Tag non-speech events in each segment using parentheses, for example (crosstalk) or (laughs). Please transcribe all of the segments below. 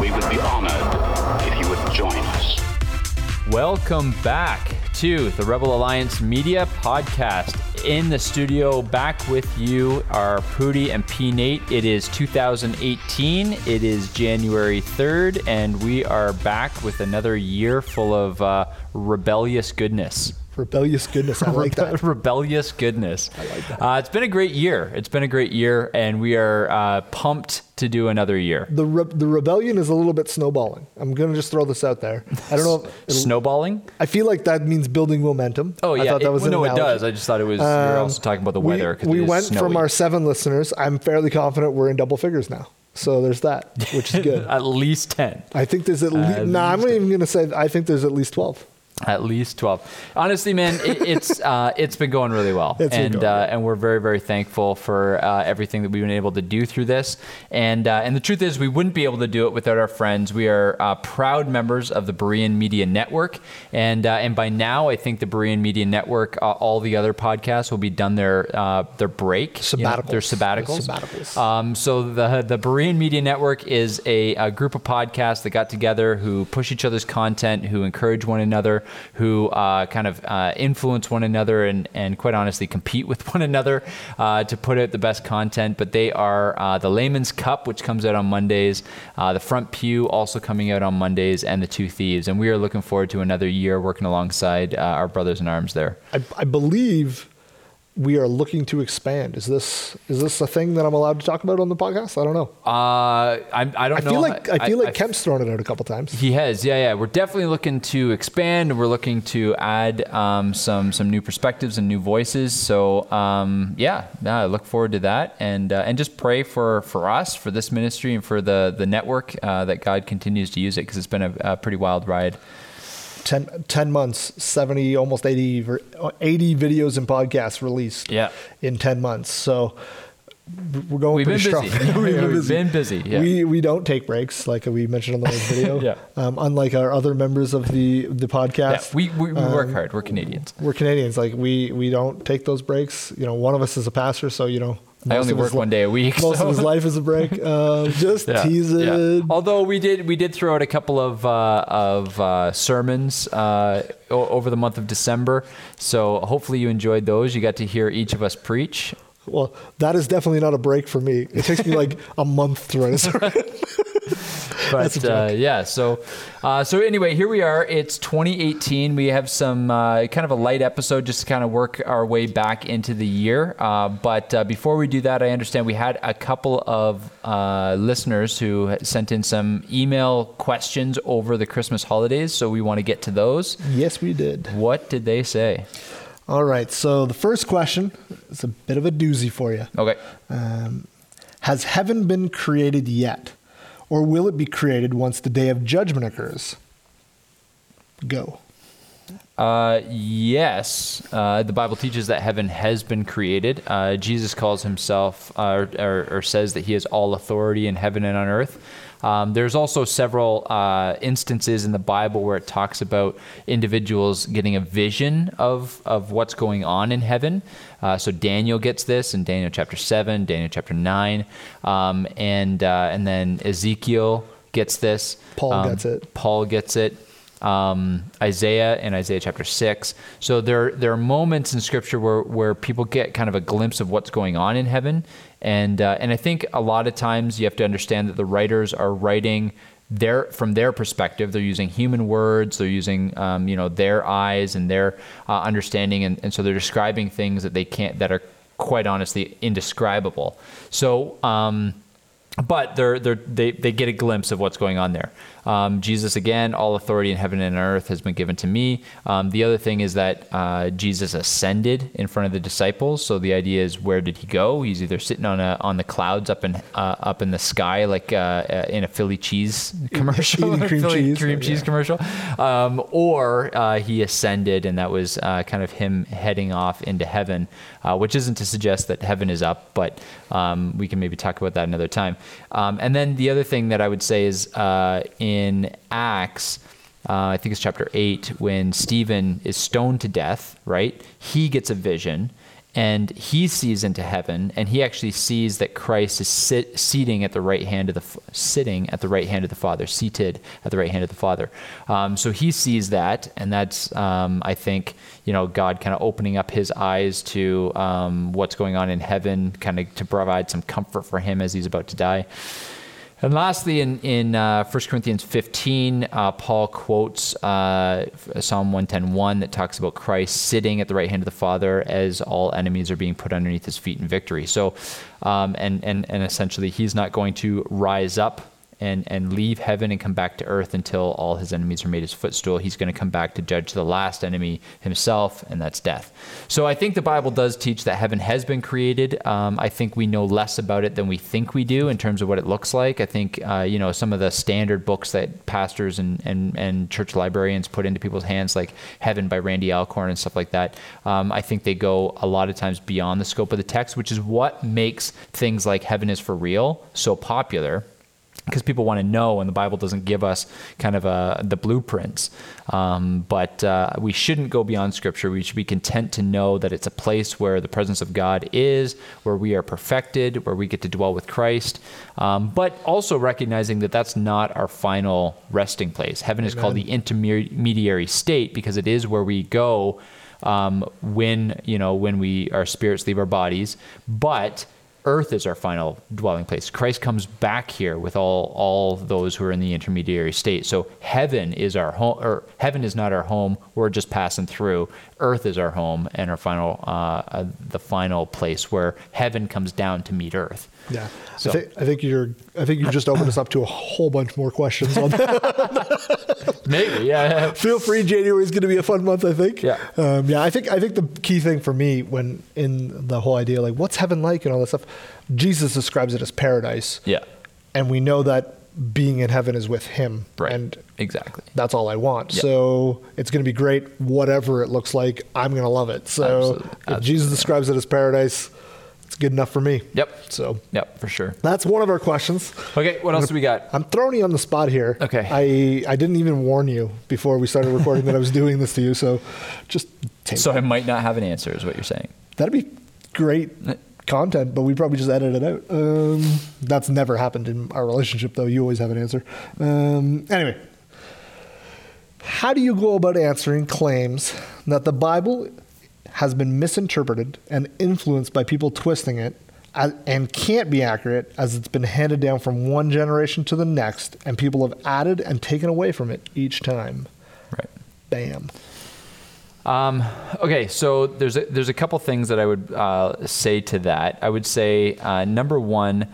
We would be honored if you would join us. Welcome back to the Rebel Alliance Media Podcast. In the studio, back with you are Pooty and P Nate. It is 2018. It is January 3rd, and we are back with another year full of uh, rebellious goodness. Rebellious goodness. I (laughs) like that. rebellious goodness. I like that. Uh, it's been a great year. It's been a great year, and we are uh, pumped to do another year. The, re- the rebellion is a little bit snowballing. I'm going to just throw this out there. I don't know. if (laughs) Snowballing? I feel like that means building momentum. Oh yeah, I thought that it- was well, no, it does. I just thought it was. you're Um, also talking about the we- weather. We, is went from our seven listeners. I'm fairly confident we're in double figures now. So there's that, which is (laughs) good. at least ten. I think there's at least. At No, I'm not even going to say. I think there's at least twelve. At least twelve. Honestly, man, it, it's (laughs) uh, it's been going really well, It's and going uh, and we're very very thankful for uh, everything that we've been able to do through this. And uh, and the truth is, we wouldn't be able to do it without our friends. We are uh, proud members of the Berean Media Network, and uh, and by now, I think the Berean Media Network, uh, all the other podcasts will be done their uh, their break, you know, their sabbaticals. Sabbaticals. Um, so the the Berean Media Network is a, a group of podcasts that got together who push each other's content, who encourage one another, who uh, kind of uh, influence one another, and and quite honestly compete with (laughs) one another uh, to put out the best content. But they are uh, the Layman's Cup, which comes out on Mondays, uh, the Front Pew also coming out on Mondays, and the Two Thieves. And we are looking forward to another year working alongside our brothers in arms there. I, I believe we are looking to expand. Is this is this a thing that I'm allowed to talk about on the podcast? I don't know. Uh, I, I don't I know. feel like I feel like I- Kemp's thrown it out a couple times. He has, yeah, yeah. We're definitely looking to expand. We're looking to add um, some some new perspectives and new voices. So um, yeah, yeah, I look forward to that, and uh, and just pray for for us, for this ministry, and for the the network uh, that God continues to use it because it's been a, a pretty wild ride. 10, 10 months, 70, almost 80, 80 videos and podcasts released Yeah. in 10 months. So we're going We've been pretty busy. strong. (laughs) Yeah, we've been busy, yeah. We, we don't take breaks like we mentioned on the last video. (laughs) Yeah. Um, unlike our other members of the, the Yeah, podcast. we we, we work Um, hard. We're Canadians. We're Canadians. Like we, we don't take those breaks. You know, one of us is a pastor. So, you know, I only work one day a week. (laughs) Most so- of his life is a break. Uh, (laughs) just Yeah, tease it. yeah. Although we did we did throw out a couple of uh, of uh, sermons uh, o- over the month of December, so hopefully you enjoyed those. You got to hear each of us preach. Well, that is definitely not a break for me. It takes me like (laughs) a month to write a sermon. (laughs) But uh, yeah, so uh, so anyway, here we are. It's 2018. We have some uh, kind of a light episode just to kind of work our way back into the year. Uh, but uh, before we do that, I understand we had a couple of uh, listeners who sent in some email questions over the Christmas holidays. So we want to get to those. yes, we did. What did they say? All right. So the first question is a bit of a doozy for you. Okay. Um, has heaven been created yet? Or will it be created once the day of judgment occurs? Go. Uh, yes, uh, the Bible teaches that heaven has been created. Uh, Jesus calls himself uh, or, or says that he has all authority in heaven and on earth. Um, there's also several uh, instances in the Bible where it talks about individuals getting a vision of, of what's going on in heaven. Uh, so Daniel gets this in Daniel chapter 7, Daniel chapter 9, um, and, uh, and then Ezekiel gets this. Paul Um, gets it. Paul gets it. Um, Isaiah in Isaiah chapter six. So there there are moments in Scripture where where people get kind of a glimpse of what's going on in heaven, and uh, and I think a lot of times you have to understand that the writers are writing their from their perspective, they're using human words, they're using um, you know their eyes and their uh, understanding, and, and so they're describing things that they can't that are quite honestly indescribable. So. Um, but they're, they're, they they get a glimpse of what's going on there. Um, Jesus again, all authority in heaven and earth has been given to me. Um, the other thing is that uh, Jesus ascended in front of the disciples. So the idea is, where did he go? He's either sitting on a on the clouds up in uh, up in the sky, like uh, uh in a Philly cheese (laughs) commercial, cream Philly cheese, cream yeah. cheese commercial, um, or uh, he ascended, and that was uh, kind of him heading off into heaven, uh, which isn't to suggest that heaven is up, but um, we can maybe talk about that another time. Um, and then the other thing that I would say is uh, in Acts. Uh, I think it's chapter 8, when Stephen is stoned to death, right? He gets a vision and he sees into heaven and he actually sees that Christ is sit, seating at the right hand of the sitting at the right hand of the Father, seated at the right hand of the Father. Um, so he sees that, and that's um, I think you know God kind of opening up his eyes to um, what's going on in heaven, kind of to provide some comfort for him as he's about to die. And lastly, in, in uh, 1 Corinthians 15, uh, Paul quotes uh, Psalm 110.1 that talks about Christ sitting at the right hand of the Father as all enemies are being put underneath his feet in victory. So, um, and, and, and essentially, he's not going to rise up and, and leave heaven and come back to earth until all his enemies are made his footstool. He's going to come back to judge the last enemy himself, and that's death. So I think the Bible does teach that heaven has been created. Um, I think we know less about it than we think we do in terms of what it looks like. I think, uh, you know, some of the standard books that pastors and, and, and church librarians put into people's hands, like Heaven by Randy Alcorn and stuff like that, um, I think they go a lot of times beyond the scope of the text, which is what makes things like Heaven is for Real so popular because people want to know, and the Bible doesn't give us kind of uh, the blueprints. Um, but uh, we shouldn't go beyond Scripture. We should be content to know that it's a place where the presence of God is, where we are perfected, where we get to dwell with Christ. Um, but also recognizing that that's not our final resting place. Heaven is called the intermediary state because it is where we go um, when you know when we our spirits leave our bodies, but earth is our final dwelling place. Christ comes back here with all all those who are in the intermediary state. So heaven is our home, or heaven is not our home. We're just passing through. Earth is our home and our final, uh, uh, the final place where heaven comes down to meet earth. Yeah, So- I, think, I think you're. I think you just opened us up to a whole bunch more questions on that. (laughs) Maybe, yeah. Feel free. January is going to be a fun month. I think. Yeah. Um, yeah. I think. I think the key thing for me when in the whole idea, like what's heaven like and all that stuff, Jesus describes it as paradise. Yeah. And we know that being in heaven is with Him. Right. And exactly. that's all I want. Yeah. So it's going to be great, whatever it looks like. I'm going to love it. So Absolutely. if Absolutely. Jesus describes it as paradise, it's good enough for me. Yep. So Yep, for sure. that's one of our questions. Okay, what else do we got? I'm throwing you on the spot here. Okay. I I didn't even warn you before we started recording that I was doing this to you. So just take So I might not have an answer, is what you're saying. that'd be great content, but we probably just edit it out. Um, that's never happened in our relationship, though. You always have an answer. Um, anyway, how do you go about answering claims that the Bible has been misinterpreted and influenced by people twisting it? And can't be accurate as it's been handed down from one generation to the next, and people have added and taken away from it each time. Right. Bam. Um, okay, so there's a, there's a couple things that I would uh, say to that. I would say uh, number one,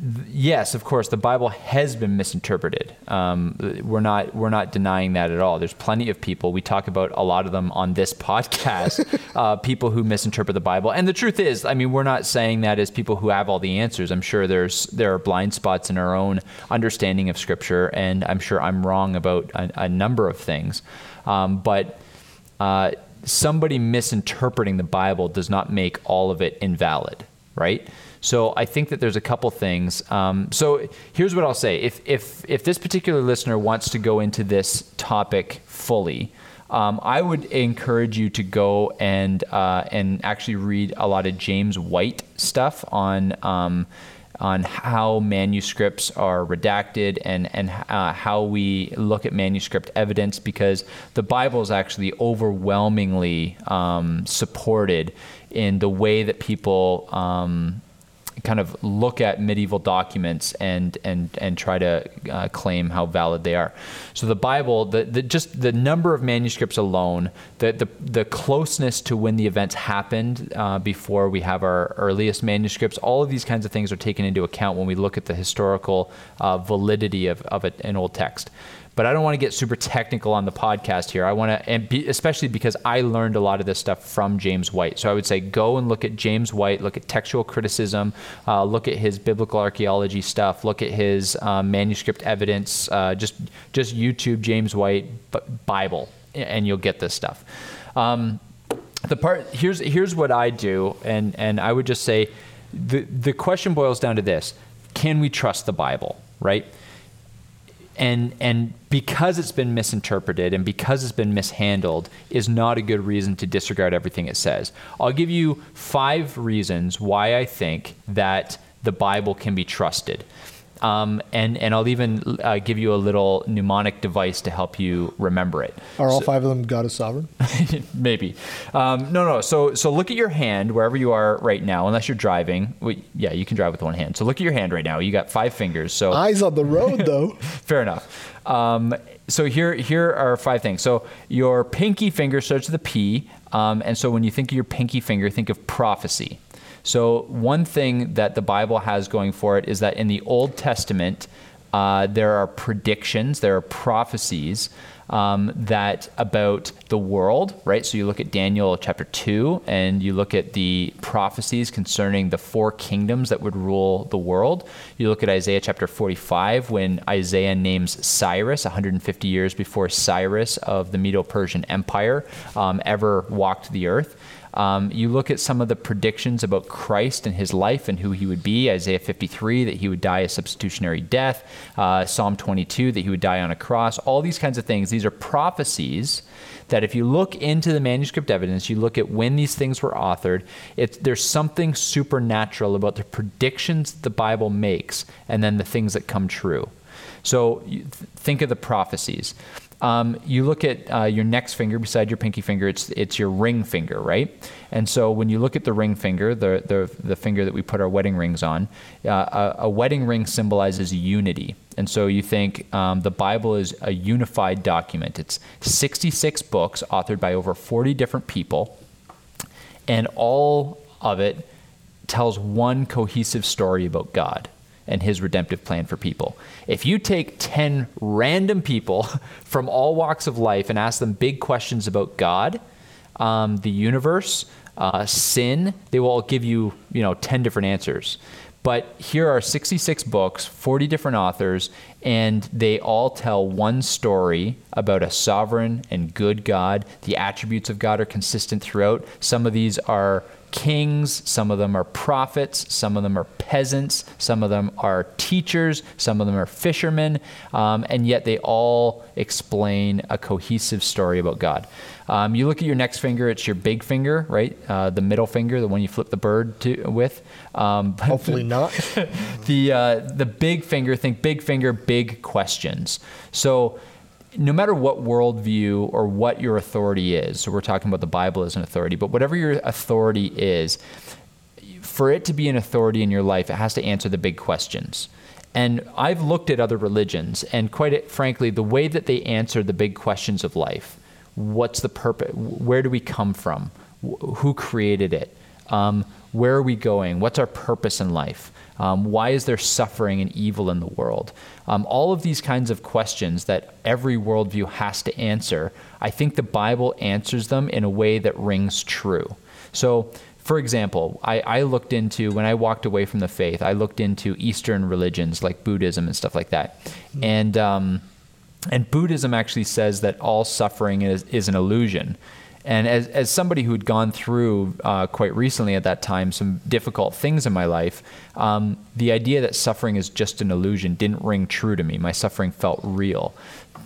th- yes, of course, the Bible has been misinterpreted. Um, we're not we're not denying that at all. There's plenty of people. We talk about a lot of them on this podcast. (laughs) uh, people who misinterpret the Bible, and the truth is, I mean, we're not saying that as people who have all the answers. I'm sure there's there are blind spots in our own understanding of Scripture, and I'm sure I'm wrong about a, a number of things. Um, but uh, somebody misinterpreting the Bible does not make all of it invalid, right? So I think that there's a couple things. Um, so here's what I'll say: if if if this particular listener wants to go into this topic fully, um, I would encourage you to go and uh, and actually read a lot of James White stuff on. Um, on how manuscripts are redacted and and uh, how we look at manuscript evidence because the Bible is actually overwhelmingly um, supported in the way that people um, kind of look at medieval documents and and and try to uh, claim how valid they are. So the Bible, the, the just the number of manuscripts alone, the the, the closeness to when the events happened uh, before we have our earliest manuscripts, all of these kinds of things are taken into account when we look at the historical uh, validity of, of an old text but I don't want to get super technical on the podcast here. I want to, and be, especially because I learned a lot of this stuff from James White. So I would say go and look at James White, look at textual criticism, uh, look at his biblical archaeology stuff, look at his um, manuscript evidence. Uh, just just YouTube James White Bible, and you'll get this stuff. Um, the part here's here's what I do, and and I would just say the the question boils down to this: Can we trust the Bible? Right? And and because it's been misinterpreted and because it's been mishandled is not a good reason to disregard everything it says. I'll give you five reasons why I think that the Bible can be trusted. Um, and and I'll even uh, give you a little mnemonic device to help you remember it. Are all five of them God is sovereign? (laughs) maybe. Um, no, no. So so look at your hand wherever you are right now. Unless you're driving, well, yeah, you can drive with one hand. So look at your hand right now. You got five fingers. So eyes on the road though. (laughs) fair enough. Um, so here here are five things. So your pinky finger starts with a P, um, and so when you think of your pinky finger, think of prophecy. So, one thing that the Bible has going for it is that in the Old Testament, uh, there are predictions, there are prophecies um, that about the world, right? So you look at Daniel chapter 2 and you look at the prophecies concerning the four kingdoms that would rule the world. You look at Isaiah chapter 45 when Isaiah names Cyrus, 150 years before Cyrus of the Medo Persian Empire um, ever walked the earth. Um, you look at some of the predictions about Christ and his life and who he would be Isaiah 53, that he would die a substitutionary death, uh, Psalm 22, that he would die on a cross, all these kinds of things. These are prophecies that if you look into the manuscript evidence, you look at when these things were authored, there's something supernatural about the predictions the Bible makes and then the things that come true. So think of the prophecies. Um, you look at uh, your next finger beside your pinky finger, it's, it's your ring finger, right? And so when you look at the ring finger, the, the, the finger that we put our wedding rings on, uh, a, a, wedding ring symbolizes unity. And so you think um, the Bible is a unified document. It's 66 books authored by over 40 different people, and all of it tells one cohesive story about God and his redemptive plan for people. If you take 10 random people (laughs) from all walks of life and ask them big questions about God, um, the universe, uh, sin, they will all give you, you know, 10 different answers. But here are 66 books, 40 different authors, and they all tell one story about a sovereign and good God. The attributes of God are consistent throughout. Some of these are kings, some of them are prophets, some of them are peasants, some of them are teachers, some of them are fishermen, um, and yet they all explain a cohesive story about God. Um, you look at your next finger; it's your big finger, right? Uh, the middle finger, the one you flip the bird to with. Um, (laughs) Hopefully not. (laughs) the uh, the big finger. Think big finger, big questions. So no matter what worldview or what your authority is, so we're talking about the Bible as an authority, but whatever your authority is, for it to be an authority in your life, it has to answer the big questions. And I've looked at other religions, and quite frankly, the way that they answer the big questions of life what's the purpose? Where do we come from? Who created it? Um, where are we going? What's our purpose in life? Um, why is there suffering and evil in the world? Um, all of these kinds of questions that every worldview has to answer, I think the Bible answers them in a way that rings true. So, for example, I, I, looked into, when I walked away from the faith, I looked into Eastern religions like Buddhism and stuff like that. Mm-hmm. And, um, and Buddhism actually says that all suffering is, is an illusion. And as, as somebody who'd gone through uh, quite recently at that time some difficult things in my life, um, the idea that suffering is just an illusion didn't ring true to me. My suffering felt real.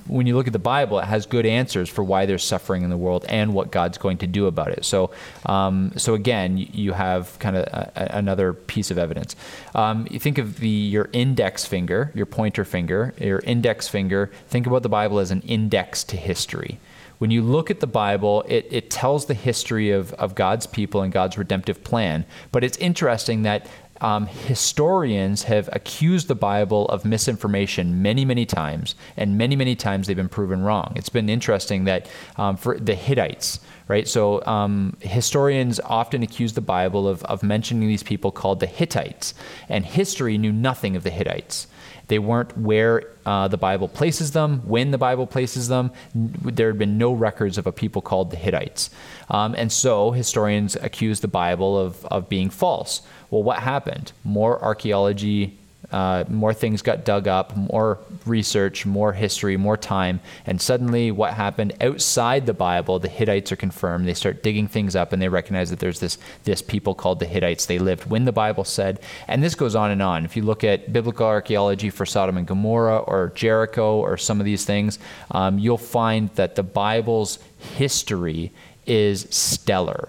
When you look at the Bible, it has good answers for why there's suffering in the world and what God's going to do about it. So, um, so again, you have kind of a, another piece of evidence. Um, you think of the your index finger, your pointer finger, your index finger. Think about the Bible as an index to history when you look at the Bible, it, it tells the history of, of God's people and God's redemptive plan. But it's interesting that um, historians have accused the Bible of misinformation many, many times, and many, many times they've been proven wrong. It's been interesting that um, for the Hittites, right? So um, historians often accuse the Bible of, of mentioning these people called the Hittites, and history knew nothing of the Hittites. They weren't where uh, the Bible places them, when the Bible places them. There had been no records of a people called the Hittites. Um, and so historians accuse the Bible of, of being false. Well, what happened? More archaeology uh, more things got dug up, more research, more history, more time. And suddenly, what happened outside the Bible, the Hittites are confirmed. They start digging things up and they recognize that there's this, this people called the Hittites. They lived when the Bible said. And this goes on and on. If you look at biblical archaeology for Sodom and Gomorrah or Jericho or some of these things, um, you'll find that the Bible's history is stellar.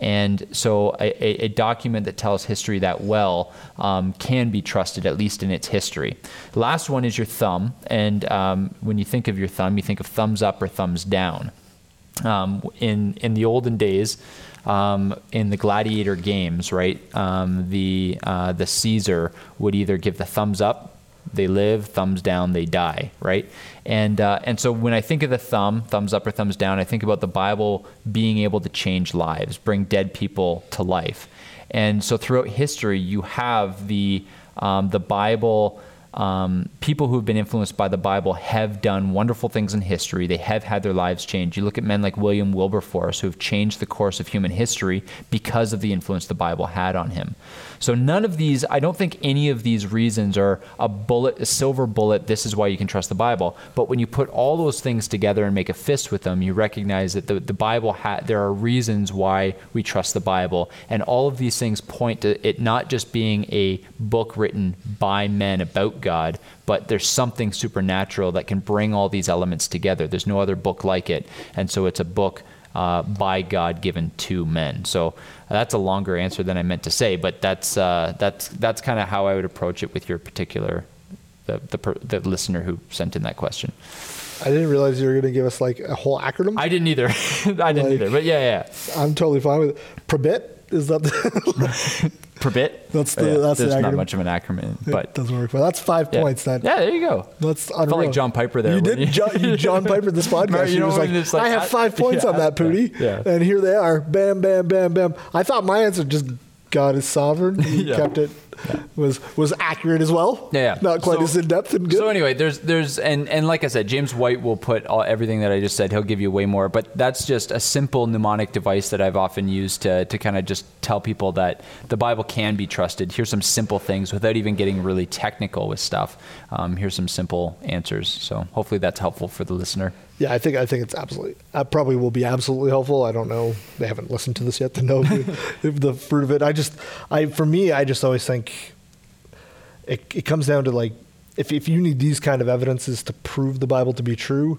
And so, a, a, document that tells history that well um, can be trusted, at least in its history. Last one is your thumb. And um, when you think of your thumb, you think of thumbs up or thumbs down. Um, in, in the olden days, um, in the gladiator games, right, um, the, uh, the Caesar would either give the thumbs up they live, thumbs down, they die, right? And uh, and so when I think of the thumb, thumbs up or thumbs down, I think about the Bible being able to change lives, bring dead people to life. And so throughout history, you have the um, the Bible um, people who have been influenced by the Bible have done wonderful things in history. They have had their lives changed. You look at men like William Wilberforce, who have changed the course of human history because of the influence the Bible had on him. So none of these, I don't think any of these reasons are a bullet, a silver bullet. This is why you can trust the Bible. But when you put all those things together and make a fist with them, you recognize that the, the Bible ha- there are reasons why we trust the Bible, and all of these things point to it not just being a book written by men about God, but there's something supernatural that can bring all these elements together. There's no other book like it. And so it's a book uh, by God given to men. So uh, that's a longer answer than I meant to say, but that's, uh, that's, that's kind of how I would approach it with your particular, the, the, per, the listener who sent in that question. I didn't realize you were going to give us like a whole acronym. I didn't either. (laughs) I didn't like, either. But yeah, yeah. I'm totally fine with it. Probit is that (laughs) the Probit? That's the oh, yeah. that's There's the not much of an acronym, but it doesn't work. Well, that's five yeah. points. Then yeah, there you go. That's unreal. Felt like John Piper there. You did you? John, you John Piper this (laughs) podcast. you was like, like, I have five (laughs) points yeah, on that, Pooty. Yeah. And here they are. Bam, bam, bam, bam. I thought my answer just God is sovereign. He (laughs) yeah. kept it was was accurate as well. Yeah, not quite so, as in depth and good. So anyway, there's there's and and like I said, James White will put all, everything that I just said. He'll give you way more, but that's just a simple mnemonic device that I've often used to to kind of just tell people that the Bible can be trusted. Here's some simple things without even getting really technical with stuff. Um, here's some simple answers. So hopefully that's helpful for the listener. Yeah, I think I think it's absolutely uh, probably will be absolutely helpful. I don't know; they haven't listened to this yet to know (laughs) the, the fruit of it. I just, I for me, I just always think it, it comes down to like if, if you need these kind of evidences to prove the Bible to be true,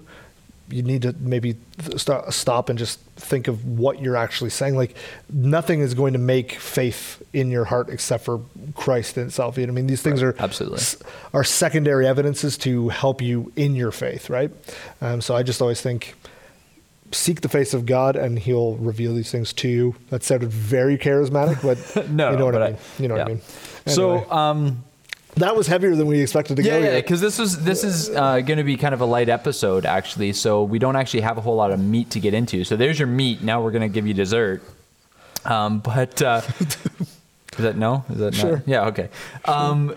you need to maybe stop and just think of what you're actually saying. Like nothing is going to make faith in your heart except for Christ in itself. You know, I mean, these things right. are absolutely are secondary evidences to help you in your faith, right? Um, so I just always think seek the face of God and He'll reveal these things to you. That sounded very charismatic, but (laughs) no, you know what I mean. I, you know yeah. what I mean. Anyway. So. Um, that was heavier than we expected to yeah, go. Yeah, because this was this is uh, going to be kind of a light episode actually, so we don't actually have a whole lot of meat to get into. So there's your meat. Now we're going to give you dessert. Um, but uh, (laughs) is that no? Is that sure? Not? Yeah. Okay. Um,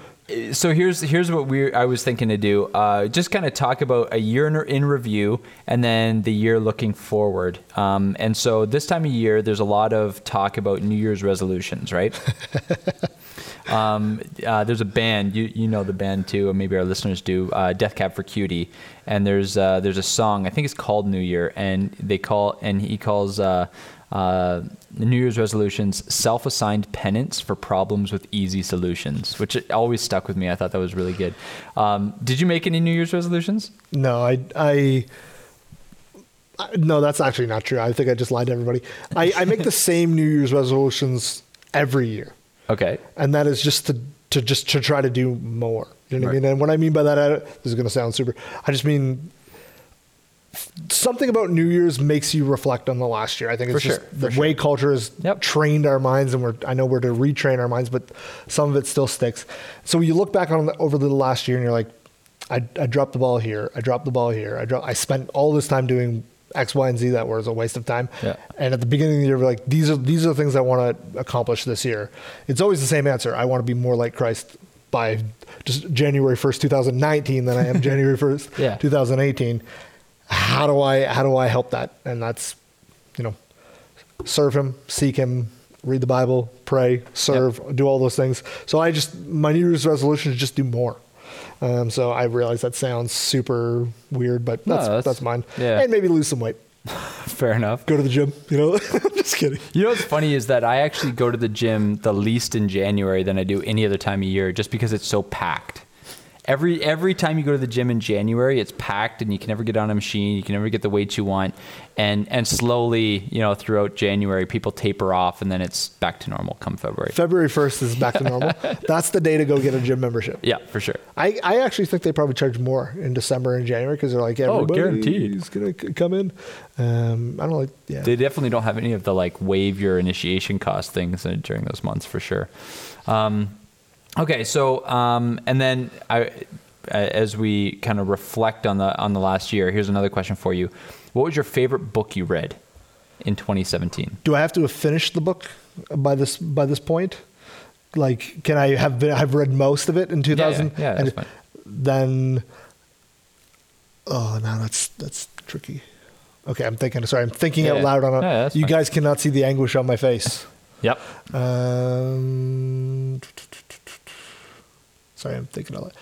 so here's here's what we I was thinking to do. Uh, just kind of talk about a year in, in, review and then the year looking forward. Um, and so this time of year, there's a lot of talk about New Year's resolutions, right? (laughs) Um, uh, there's a band you you know the band too, or maybe our listeners do. Uh, Death Cab for Cutie, and there's uh, there's a song I think it's called New Year, and they call and he calls. Uh, uh, New Year's resolutions, self-assigned penance for problems with easy solutions, which always stuck with me. I thought that was really good. Um, did you make any New Year's resolutions? No, I, I, I, no, that's actually not true. I think I just lied to everybody. I, I make the (laughs) same New Year's resolutions every year. Okay. And that is just to, to just to try to do more. You know what right. I mean? And what I mean by that, I, this is going to sound super. I just mean something about New Year's makes you reflect on the last year. I think it's For just sure, the for way culture has Yep. trained our minds, and we're I know we're to retrain our minds, but some of it still sticks. So you look back on the, over the last year, and you're like, I, I dropped the ball here, I dropped the ball here, I dropped, I spent all this time doing X, Y, and Z that was a waste of time. Yeah. And at the beginning of the year, we're like, these are these are the things I want to accomplish this year. It's always the same answer. I want to be more like Christ by just January first, 2019, than I am (laughs) January first, Yeah. 2018 how do I how do I help that? And that's you know serve him, seek him, read the Bible, pray, serve, do all those things. So I just my New Year's resolution is just do more. Um, so I realize that sounds super weird, but No, that's that's- that's, mine. yeah. And maybe lose some weight. (laughs) Fair enough. Go to the gym. You know, (laughs) just kidding. You know what's funny is that I actually go to the gym the least in January than I do any other time of year, just because it's so packed. Every every time you go to the gym in January, it's packed, and you can never get on a machine. You can never get the weights you want, and and slowly, you know, throughout January, people taper off, and then it's back to normal come February. February first is back to normal. (laughs) that's the day to go get a gym membership. Yeah, for sure. I, I actually think they probably charge more in December and January because they're like Oh, guaranteed. is gonna come in. Um, I don't like yeah. They definitely don't have any of the like waive your initiation cost things uh, during those months for sure. Um, okay, so um, and then I, as we kind of reflect on the on the last year, here's another question for you: What was your favorite book you read in 2017? do I have to have finished the book by this by this point? Like, can I have been, I've read most of it in 2000? yeah, that's and fine. Then, oh no, that's that's tricky. Okay, I'm thinking. Sorry, I'm thinking Yeah, out loud on it. Yeah, you fine. guys cannot see the anguish on my face. Yep. Um, sorry, I'm thinking out loud.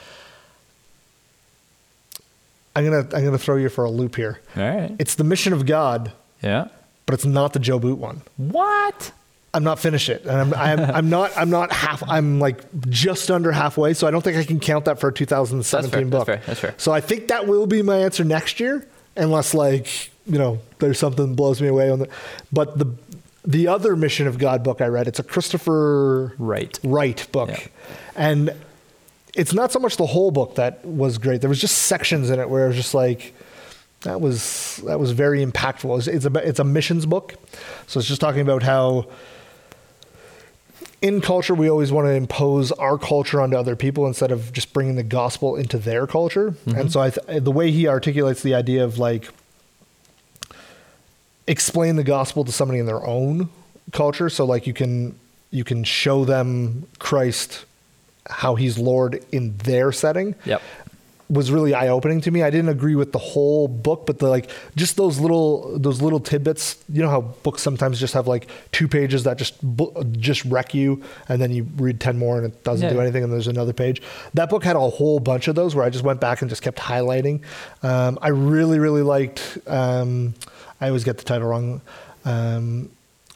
I'm gonna I'm gonna throw you for a loop here. All right. It's the mission of God, Yeah. but it's not the Joe Boot one. What? I'm not finished it, and I'm, I'm I'm not I'm not half. I'm like just under halfway, so I don't think I can count that for a 2017 That's fair, book. that's fair, that's fair. So I think that will be my answer next year, unless like you know there's something that blows me away on the. But the the other Mission of God book I read, it's a Christopher Wright. Wright book, Yeah. and it's not so much the whole book that was great. There was just sections in it where it was just like that was that was very impactful. It's, it's a it's a missions book, so it's just talking about how in culture we always want to impose our culture onto other people instead of just bringing the gospel into their culture. Mm-hmm. And so I th- the way he articulates the idea of like explain the gospel to somebody in their own culture so like you can you can show them Christ how he's Lord in their setting Yep. was really eye opening to me. I didn't agree with the whole book, but the like just those little those little tidbits. You know how books sometimes just have like two pages that just just wreck you, and then you read ten more and it doesn't do anything, and there's another page. That book had a whole bunch of those where I just went back and just kept highlighting. Um, I really really liked. Um, I always get the title wrong. Um,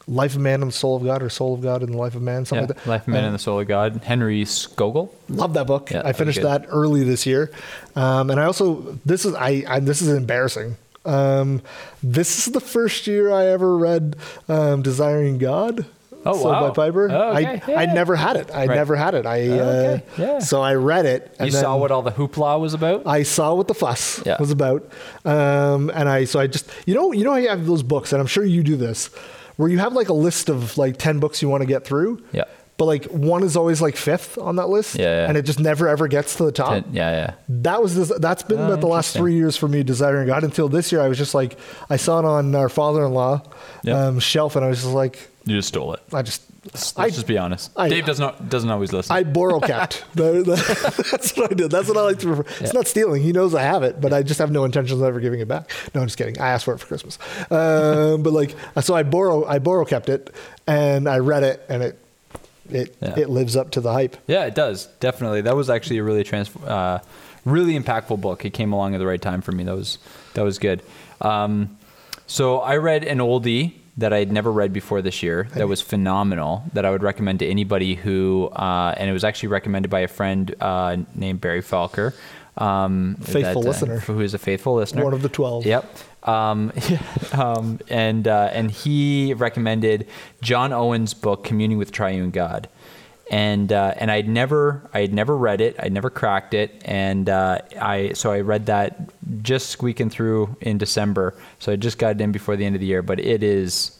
Life of Man and the Soul of God, or Soul of God and the Life of Man, Yeah. something like that. Life of Man Um, and the Soul of God. Henry Scougal. Love that book. Yeah, I finished that early this year, um, and I also this is I, I this is embarrassing. Um, this is the first year I ever read um, "Desiring God." Oh, Sold wow. by Piper. Oh, okay. I Yeah. I never had it. I Right. never had it. I Oh, okay. uh, Yeah. so I read it. And You saw what all the hoopla was about? I saw what the fuss Yeah. was about, um, and I so I just you know you know I have those books, and I'm sure you do this, where you have like a list of like ten books you want to get through. Yeah. But like one is always like fifth on that list. Yeah, yeah. And it just never ever gets to the top. Ten- yeah, yeah. That was this, that's been Oh, about the last three years for me desiring God until this year. I was just like I saw it on our father-in-law Yeah. um, shelf, and I was just like You just stole it. I just Let's I just be honest. I- Dave does not doesn't always listen. I borrow (laughs) that- that's what I did. That's what I like to refer. It's not stealing. He knows I have it, but I just have no intentions of ever giving it back. No, I'm just kidding. I asked for it for Christmas. Um, but like, so I borrow, I borrow kept it, and I read it, and it, it, Yeah. it lives up to the hype. Yeah, it does definitely. That was actually a really trans, uh, really impactful book. It came along at the right time for me. That was that was good. Um, so I read an oldie that I had never read before this year. That was phenomenal. That I would recommend to anybody who, uh, and it was actually recommended by a friend uh, named Barry Falker. Um, Faithful that, uh, listener. who is a faithful listener. One of the 12. Yep. Um, (laughs) um, and uh, and he recommended John Owen's book Communing with Triune God, and uh, and I'd never I had never read it I'd never cracked it and uh, I so I read that just squeaking through in December, so I just got it in before the end of the year. But it is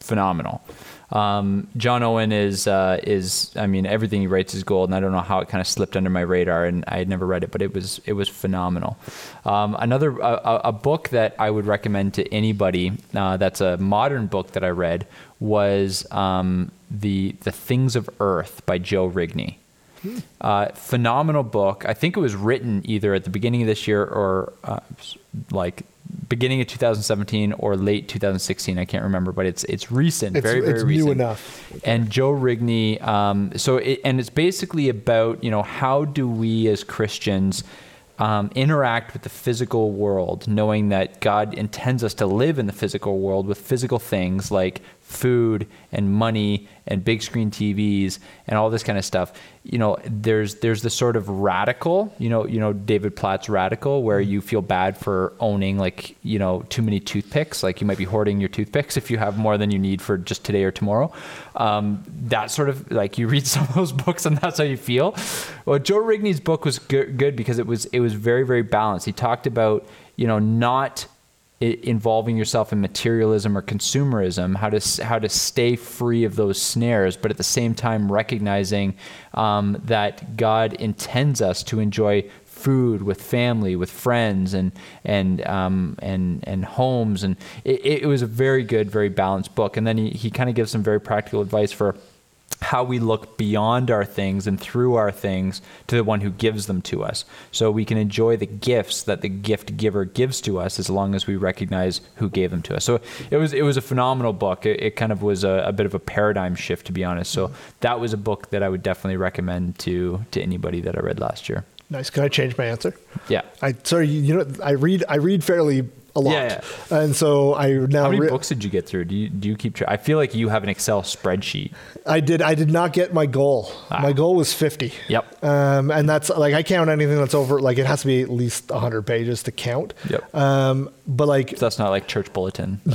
phenomenal. Um, John Owen is uh, is I mean everything he writes is gold, and I don't know how it kind of slipped under my radar, and I had never read it, but it was it was phenomenal. Um, another a, a book that I would recommend to anybody uh, that's a modern book that I read was um, the the Things of Earth by Joe Rigney. Uh, phenomenal book. I think it was written either at the beginning of this year or uh, like beginning of 2017 or late 2016. I can't remember, but it's it's recent, It's- very very it's new enough. And Joe Rigney. Um, so it, and it's basically about you know how do we as Christians um, interact with the physical world, knowing that God intends us to live in the physical world with physical things like food and money and big screen TVs and all this kind of stuff. You know, there's there's the sort of radical, you know, you know David Platt's radical, where you feel bad for owning like you know too many toothpicks, like you might be hoarding your toothpicks if you have more than you need for just today or tomorrow. Um, that sort of like you read (laughs) some of those books and that's how you feel. Well, Joe Rigney's book was go- good because it was it was very very balanced. He talked about you know not involving yourself in materialism or consumerism, how to how to stay free of those snares, but at the same time recognizing um, that God intends us to enjoy food with family, with friends, and and um, and and homes, and it, it was a very good, very balanced book. And then he he kind of gives some very practical advice for how we look beyond our things and through our things to the one who gives them to us. So we can enjoy the gifts that the gift giver gives to us as long as we recognize who gave them to us. So it was it was a phenomenal book. It, it kind of was a, a bit of a paradigm shift to be honest. So that was a book that I would definitely recommend to to anybody that I read last year. Nice. Can I change my answer? Yeah. I sorry, you you know, I read I read fairly a lot, Yeah, and so I now How many re- books did you get through? Do you do you keep track? I feel like you have an Excel spreadsheet. I did. I did not get my goal. My goal was fifty. Ah. Yep. Um, and that's like I count anything that's over. Like it has to be at least hundred pages to count. Yep. Um, but like So that's not like church bulletin. (laughs)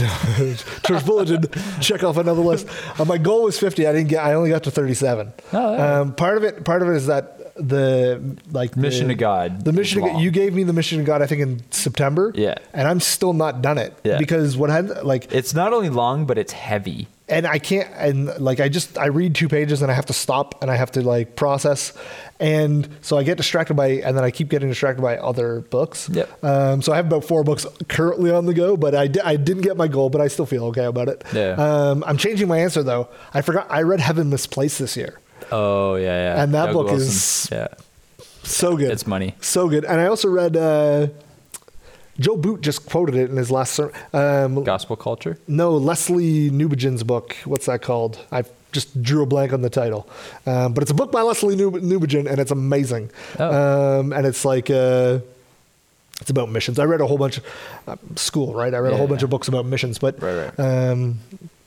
church bulletin, (laughs) check off another list. Uh, my goal was fifty. I didn't get. I only got to thirty-seven. Oh, yeah. um, part of it. Part of it is that the like the- Mission to God The mission is to God. You gave me the mission to God. I think in September. Yeah. And I'm still not done it. Yeah. Because what had like It's not only long, but it's heavy. and I can't and like I just I read two pages and I have to stop and I have to like process and so I get distracted by and then I keep getting distracted by other books. Yep. Um, so I have about four books currently on the go, but I, di- I didn't get my goal, but I still feel okay about it. Yeah. Um, I'm changing my answer though. I forgot I read Heaven Misplaced this year. Oh yeah, yeah. And that Doug book Wilson. is- yeah. So good. It's money. So good. And I also read uh, Joe Boot just quoted it in his last sermon. Um, Gospel culture. No, Lesslie Newbigin's book. What's that called? I just drew a blank on the title, um, but it's a book by Lesslie Newb- Newbigin, and it's amazing. Oh. Um, and it's like uh, it's about missions. I read a whole bunch of uh, school, right? I read a whole Yeah. bunch of books about missions, but Right, right. Um,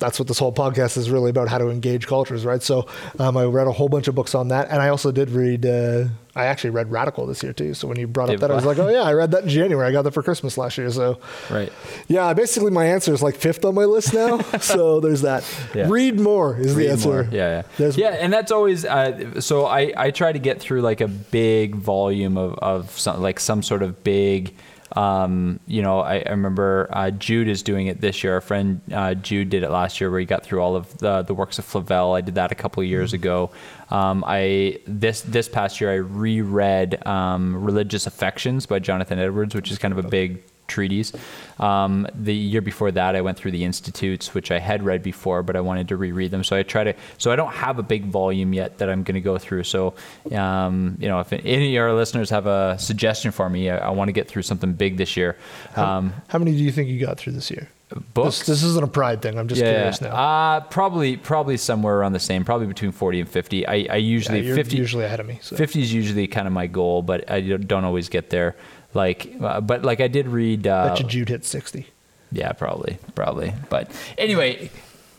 that's what this whole podcast is really about: how to engage cultures, right? So um, I read a whole bunch of books on that, and I also did read. Uh, I actually read Radical this year too. So when you brought up that, I was like, oh yeah, I read that in January. I got that for Christmas last year. So Right. yeah, basically my answer is like fifth on my list now. (laughs) so there's that. Yeah. Read more is the answer. more. Yeah, yeah. There's- yeah, and that's always uh, so. I I try to get through like a big volume of of some like some sort of big. Um, you know, I, I remember uh, Jude is doing it this year. Our friend uh, Jude did it last year, where he got through all of the the works of Flavel. I did that a couple of years ago. Um, I this this past year I reread um, Religious Affections by Jonathan Edwards, which is kind of a big treatise. Um, the year before that, I went through the Institutes, which I had read before, but I wanted to reread them. So I try to. So I don't have a big volume yet that I'm going to go through. So, um, you know, if any of our listeners have a suggestion for me, I, I want to get through something big this year. Um, How many do you think you got through this year? books. This, this isn't a pride thing. I'm just curious now. Uh, probably probably somewhere around the same, probably between 40 and 50. I, I usually Yeah, you're 50 usually ahead of me, so. 50 is usually kind of my goal, but I don't always get there. Like, uh, but like I did read. Uh, Bet you Jude hit 60. yeah, probably, probably. But anyway,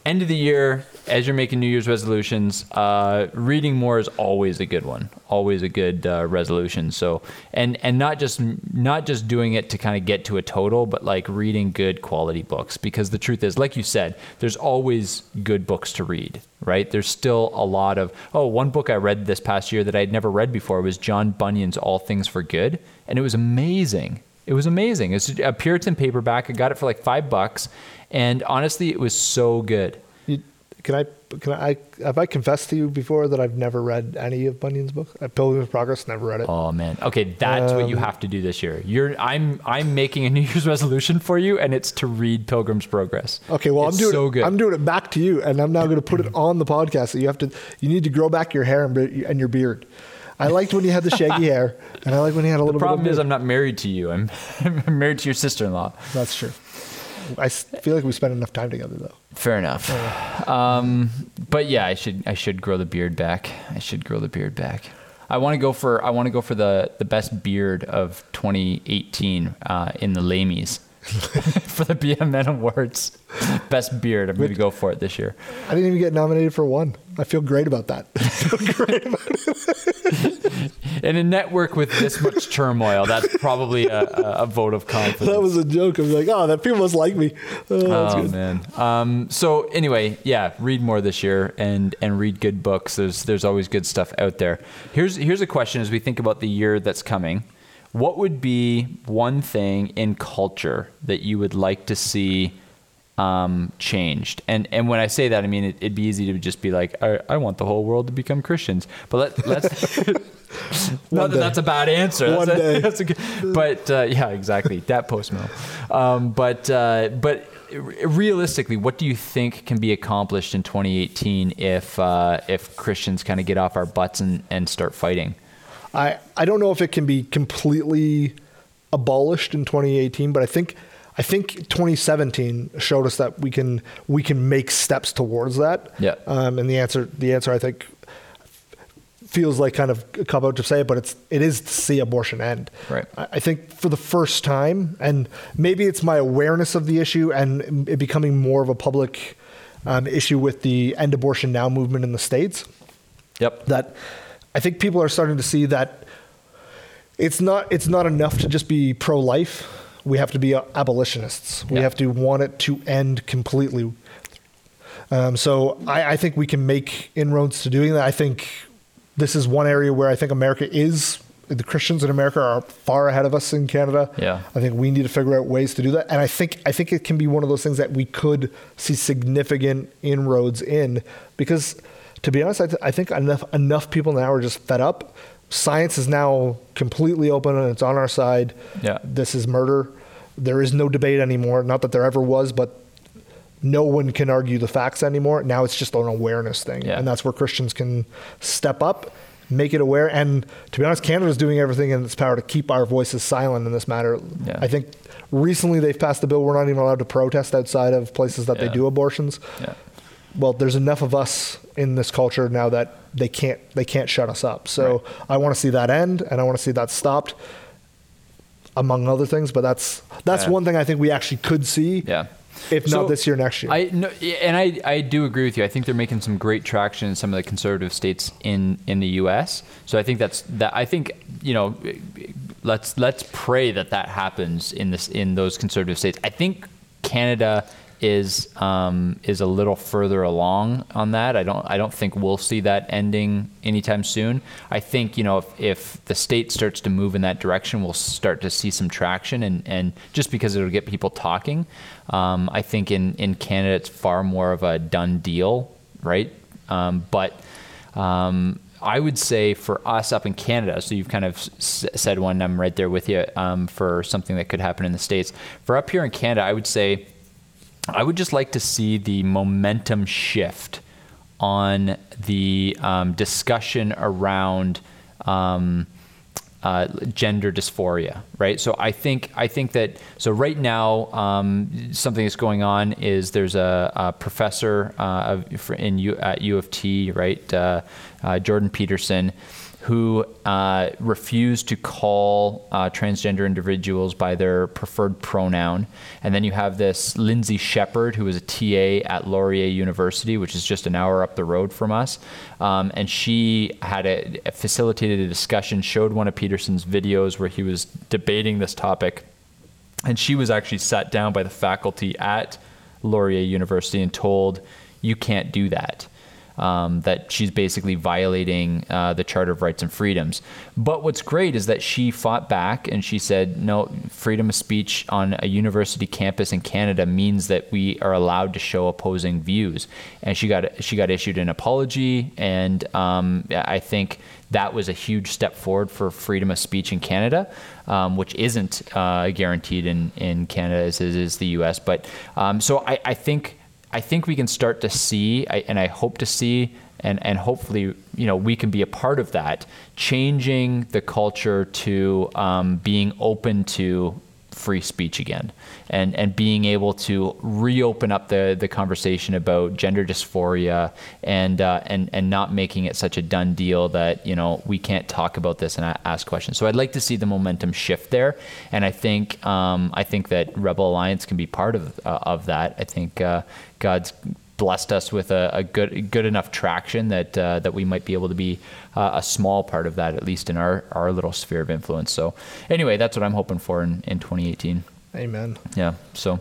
end of the year, as you're making New Year's resolutions, uh, reading more is always a good one. Always a good uh, resolution. So, and and not just not just doing it to kind of get to a total, but like reading good quality books. Because the truth is, like you said, there's always good books to read. Right? There's still a lot of. Oh, one book I read this past year that I'd never read before was John Bunyan's All Things for Good, and it was amazing It was amazing. It's a Puritan paperback. I got it for like five bucks, and honestly, it was so good. You, can I? Can I? Have I confessed to you before that I've never read any of Bunyan's book? Uh, Pilgrim's Progress, never read it. Oh man. Okay, that's what you Um, have to do this year. You're I'm I'm making a (laughs) New Year's resolution for you, and it's to read Pilgrim's Progress. Okay, well, It's I'm doing so it, good. I'm doing it back to you, and I'm now going to put it (clears throat) on the podcast. So you have to, you need to grow back your hair and, and your beard. I liked when you had the shaggy (laughs) hair, and I like when you had a the little problem bit of The problem is. I'm not married to you. I'm, (laughs) I'm married to your sister-in-law. That's true. I feel like we spent enough time together, though. Fair enough. Um, but yeah, I should I should grow the beard back. I should grow the beard back. I want to go for I want to go for the the best beard of 2018 uh, in the Lamies (laughs) for the BMN Awards. Best beard. I'm going to go for it this year. I didn't even get nominated for one. I feel great about that. In a network with this much (laughs) turmoil, that's probably a, a, vote of confidence. that was a joke. I was like, oh, that people must like me. Oh, oh man. Um, so anyway, yeah, read more this year and and read good books. There's there's always good stuff out there. Here's here's a question as we think about the year that's coming. What would be one thing in culture that you would like to see um, changed? And and when I say that, I mean it, it'd be easy to just be like, I, I want the whole world to become Christians. But let, let's (laughs) (laughs) not that day. that's a bad answer. One That's a- (laughs) day. that's a good, but uh, yeah, exactly. That post mill. Um, but uh, but realistically, what do you think can be accomplished in 2018 if uh, if Christians kind of get off our butts and, and start fighting? I, I don't know if it can be completely abolished in 2018, but I think I think 2017 showed us that we can we can make steps towards that. Yeah. Um, and the answer the answer I think feels like kind of a cop out to say it, but it's it is to see abortion end. Right. I think for the first time, and maybe it's my awareness of the issue and it becoming more of a public um, issue with the end abortion now movement in the states Yep. that I think people are starting to see that it's not it's not enough to just be pro life. We have to be abolitionists. We Yeah. have to want it to end completely. Um, so I, I think we can make inroads to doing that. I think this is one area where I think America is the Christians in America are far ahead of us in Canada. Yeah. I think we need to figure out ways to do that. And I think I think it can be one of those things that we could see significant inroads in because to be honest, I, th- I think enough enough people now are just fed up. Science is now completely open and it's on our side. Yeah. This is murder. There is no debate anymore. Not that there ever was, but no one can argue the facts anymore. Now it's just an awareness thing. Yeah. And that's where Christians can step up, make it aware. And to be honest, Canada's doing everything in its power to keep our voices silent in this matter. Yeah. I think recently they've passed a bill we're not even allowed to protest outside of places that Yeah. they do abortions. Well, there's enough of us in this culture now that they can't they can't shut us up. So I want to see that end and I want to see that stopped among other things, but that's that's Yeah. one thing I think we actually could see. Yeah. If So, not this year, next year. I no, and I, I do agree with you. I think they're making some great traction in some of the conservative states in, in the U.S. So I think that's that. I think you know, let's let's pray that that happens in this in those conservative states. I think Canada is um, is a little further along on that. I don't I don't think we'll see that ending anytime soon. I think you know if, if the state starts to move in that direction, we'll start to see some traction and, and just because it'll get people talking. Um, I think in in Canada it's far more of a done deal, right? Um, but um, I would say for us up in Canada, so you've kind of s- said one, I'm right there with you um, for something that could happen in the States. For up here in Canada, I would say I would just like to see the momentum shift on the um, discussion around um, uh, gender dysphoria, right? So I think I think that so right now um, something that's going on is there's a, a professor uh, of- in U, at U of T, right, uh, uh, Jordan Peterson, who uh, refused to call uh, transgender individuals by their preferred pronoun. And then you have this Lindsay Shepherd, who is a TA at Laurier University, which is just an hour up the road from us. Um, and she had a, facilitated a discussion, showed one of Peterson's videos where he was debating this topic. And she was actually sat down by the faculty at Laurier University and told, you can't do that. Um, that she's basically violating uh, the Charter of Rights and Freedoms. But what's great is that she fought back and she said, no, freedom of speech on a university campus in Canada means that we are allowed to show opposing views. And she got she got issued an apology, and um, I think that was a huge step forward for freedom of speech in Canada, um, which isn't uh, guaranteed in, in Canada as is the U.S. But um, so I, I think I think we can start to see, and I hope to see, and, and hopefully, you know, we can be a part of that, changing the culture to um, being open to free speech again. And and being able to reopen up the the conversation about gender dysphoria and uh, and and not making it such a done deal that you know we can't talk about this and ask questions. So I'd like to see the momentum shift there. And I think um, I think that Rebel Alliance can be part of uh, of that. I think uh, God's blessed us with a, a, good good enough traction that uh, that we might be able to be uh, a small part of that, at least in our, our little sphere of influence. So, anyway, that's what I'm hoping for in, in 2018. Amen. Yeah. So,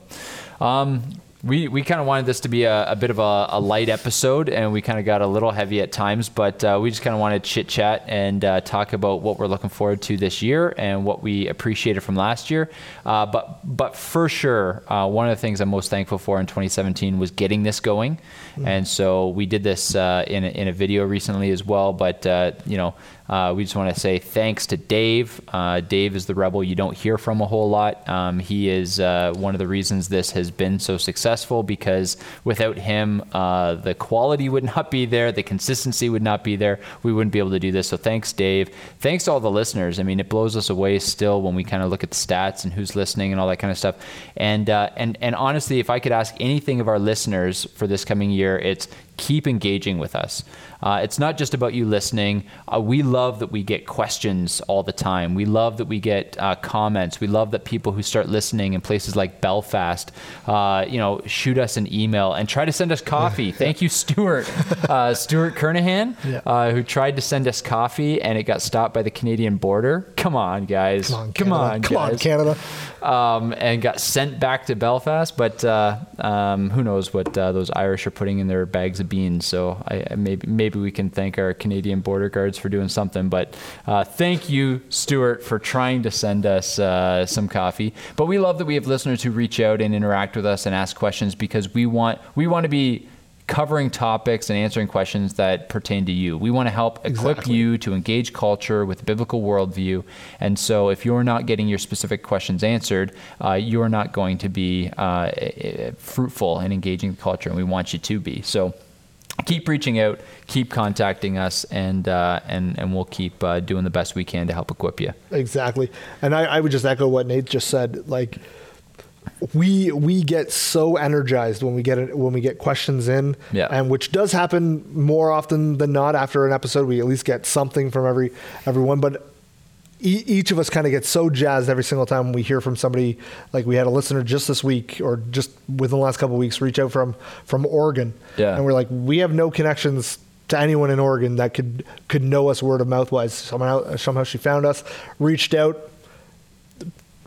um, we, we kind of wanted this to be a, a bit of a, a, light episode, and we kind of got a little heavy at times, but uh, we just kind of wanted to chit chat and uh, talk about what we're looking forward to this year and what we appreciated from last year. Uh, but but for sure, uh, one of the things I'm most thankful for in 2017 was getting this going, mm-hmm. and so we did this uh, in a, in a video recently as well. But uh, you know, uh, we just want to say thanks to Dave. Uh, Dave is the rebel you don't hear from a whole lot. Um, he is uh, one of the reasons this has been so successful because without him, uh, the quality would (laughs) not be there, the consistency would not be there. We wouldn't be able to do this. So thanks, Dave. Thanks to all the listeners. I mean, it blows us away still when we kind of look at the stats and who's listening and all that kind of stuff. And and and honestly, if I could ask anything of our listeners for this coming year, it's keep engaging with us. Uh, it's not just about you listening. Uh, we love that we get questions all the time. We love that we get uh, comments. We love that people who start listening in places like Belfast, uh, you know, shoot us an email and try to send us coffee. (laughs) Thank you, Stuart. Uh, Stuart Kernahan, (laughs) yeah. Uh, who tried to send us coffee and it got stopped by the Canadian border. Come on, guys. Come on, Come on, Come on Canada. Um, and got sent back to Belfast. But um, who knows what those Irish are putting in their bags of beans. So I, maybe maybe we can thank our Canadian border guards for doing something. But uh, thank you, Stuart, for trying to send us uh, some coffee. But we love that we have listeners who reach out and interact with us and ask questions because we want we want to be covering topics and answering questions that pertain to you. We want to help equip you to engage culture with a biblical worldview. And so, if you're not getting your specific questions answered, uh, you're not going to be uh, fruitful in engaging culture, and we want you to be. So, keep reaching out, keep contacting us, and uh, and and we'll keep uh, doing the best we can to help equip you. Exactly, and I, I would just echo what Nate just said. Like we we get so energized when we get it, when we get questions in, yeah. and which does happen more often than not after an episode. We at least get something from every everyone, but each of us kind of gets so jazzed every single time we hear from somebody. Like we had a listener just this week, or just within the last couple of weeks, reach out from from Oregon, yeah. and we're like, we have no connections to anyone in Oregon that could could know us word of mouth wise. Somehow, somehow she found us, reached out,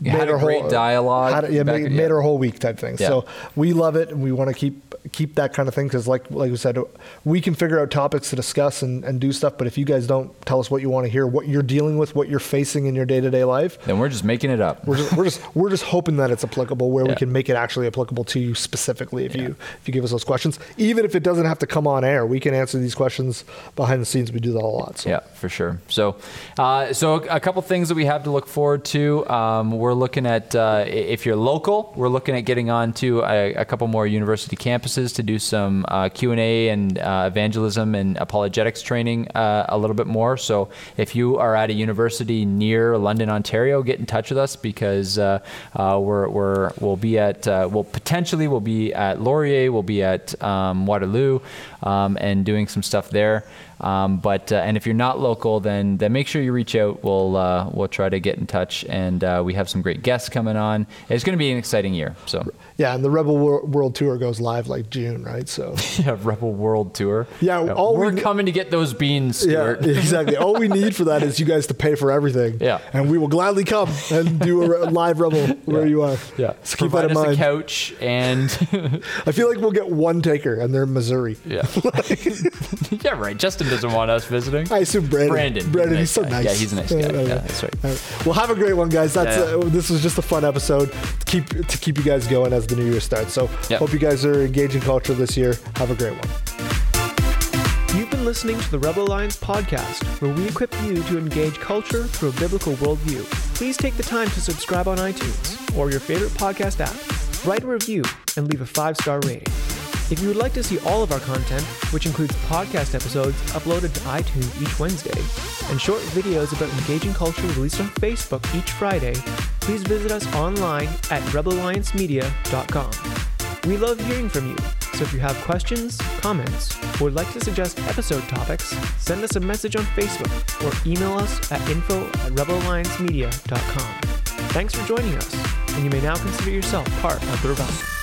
made had a great whole, dialogue. Had, yeah, made, yeah. made her whole week type thing. Yeah. So we love it, and we want to keep keep that kind of thing because, like like we said, we can figure out topics to discuss and, and do stuff. But if you guys don't tell us what you want to hear, what you're dealing with, what you're facing in your day to day life, then we're just making it up. We're just we're just, we're just hoping that it's applicable, where yeah. we can make it actually applicable to you specifically. If you if you give us those questions, even if it doesn't have to come on air, we can answer these questions behind the scenes. We do that a lot. So. Yeah, for sure. So, uh, so a couple things that we have to look forward to. Um, we're looking at. Uh, if you're local, we're looking at getting on to a, a couple more university campuses to do some uh, Q&A and uh, evangelism and apologetics training uh, a little bit more. So if you are at a university near London, Ontario, get in touch with us because uh, we're, we're, we'll be at, we'll potentially we'll be at Laurier, we'll be at um, Waterloo um, and doing some stuff there. Um, but uh, and if you're not local, then then make sure you reach out. We'll uh, we'll try to get in touch, and uh, we have some great guests coming on. It's going to be an exciting year. So Yeah, and the Rebel Wor- World Tour goes live like June, right? So (laughs) Yeah, Rebel World Tour. Yeah, all we're we- coming to get those beans, yeah, (laughs) exactly. All we need for that (laughs) is you guys to pay for everything. Yeah. and we will gladly come and do a re- live Rebel where you are. Yeah, so keep provide that in mind. couch and I feel like we'll get one taker, and they're in Missouri. yeah, yeah, right. Justin doesn't want us visiting. I assume Brandon. Brandon, Brandon, he's he's so nice guy. nice. Yeah, he's a nice guy. Yeah, that's right. Right. Well, have a great one, guys. That's Yeah, yeah. Uh, this was just a fun episode to keep to keep you guys going as the new year starts. So Yeah. hope you guys are engaging culture this year. Have a great one. You've been listening to the Rebel Alliance podcast, where we equip you to engage culture through a biblical worldview. Please take the time to subscribe on iTunes or your favorite podcast app, write a review, and leave a five star rating. If you would like to see all of our content, which includes podcast episodes uploaded to iTunes each Wednesday, and short videos about engaging culture released on Facebook each Friday, please visit us online at rebelalliancemedia.com. We love hearing from you, so if you have questions, comments, or would like to suggest episode topics, send us a message on Facebook or email us at info at rebelalliancemedia.com. Thanks for joining us, and you may now consider yourself part of the rebellion.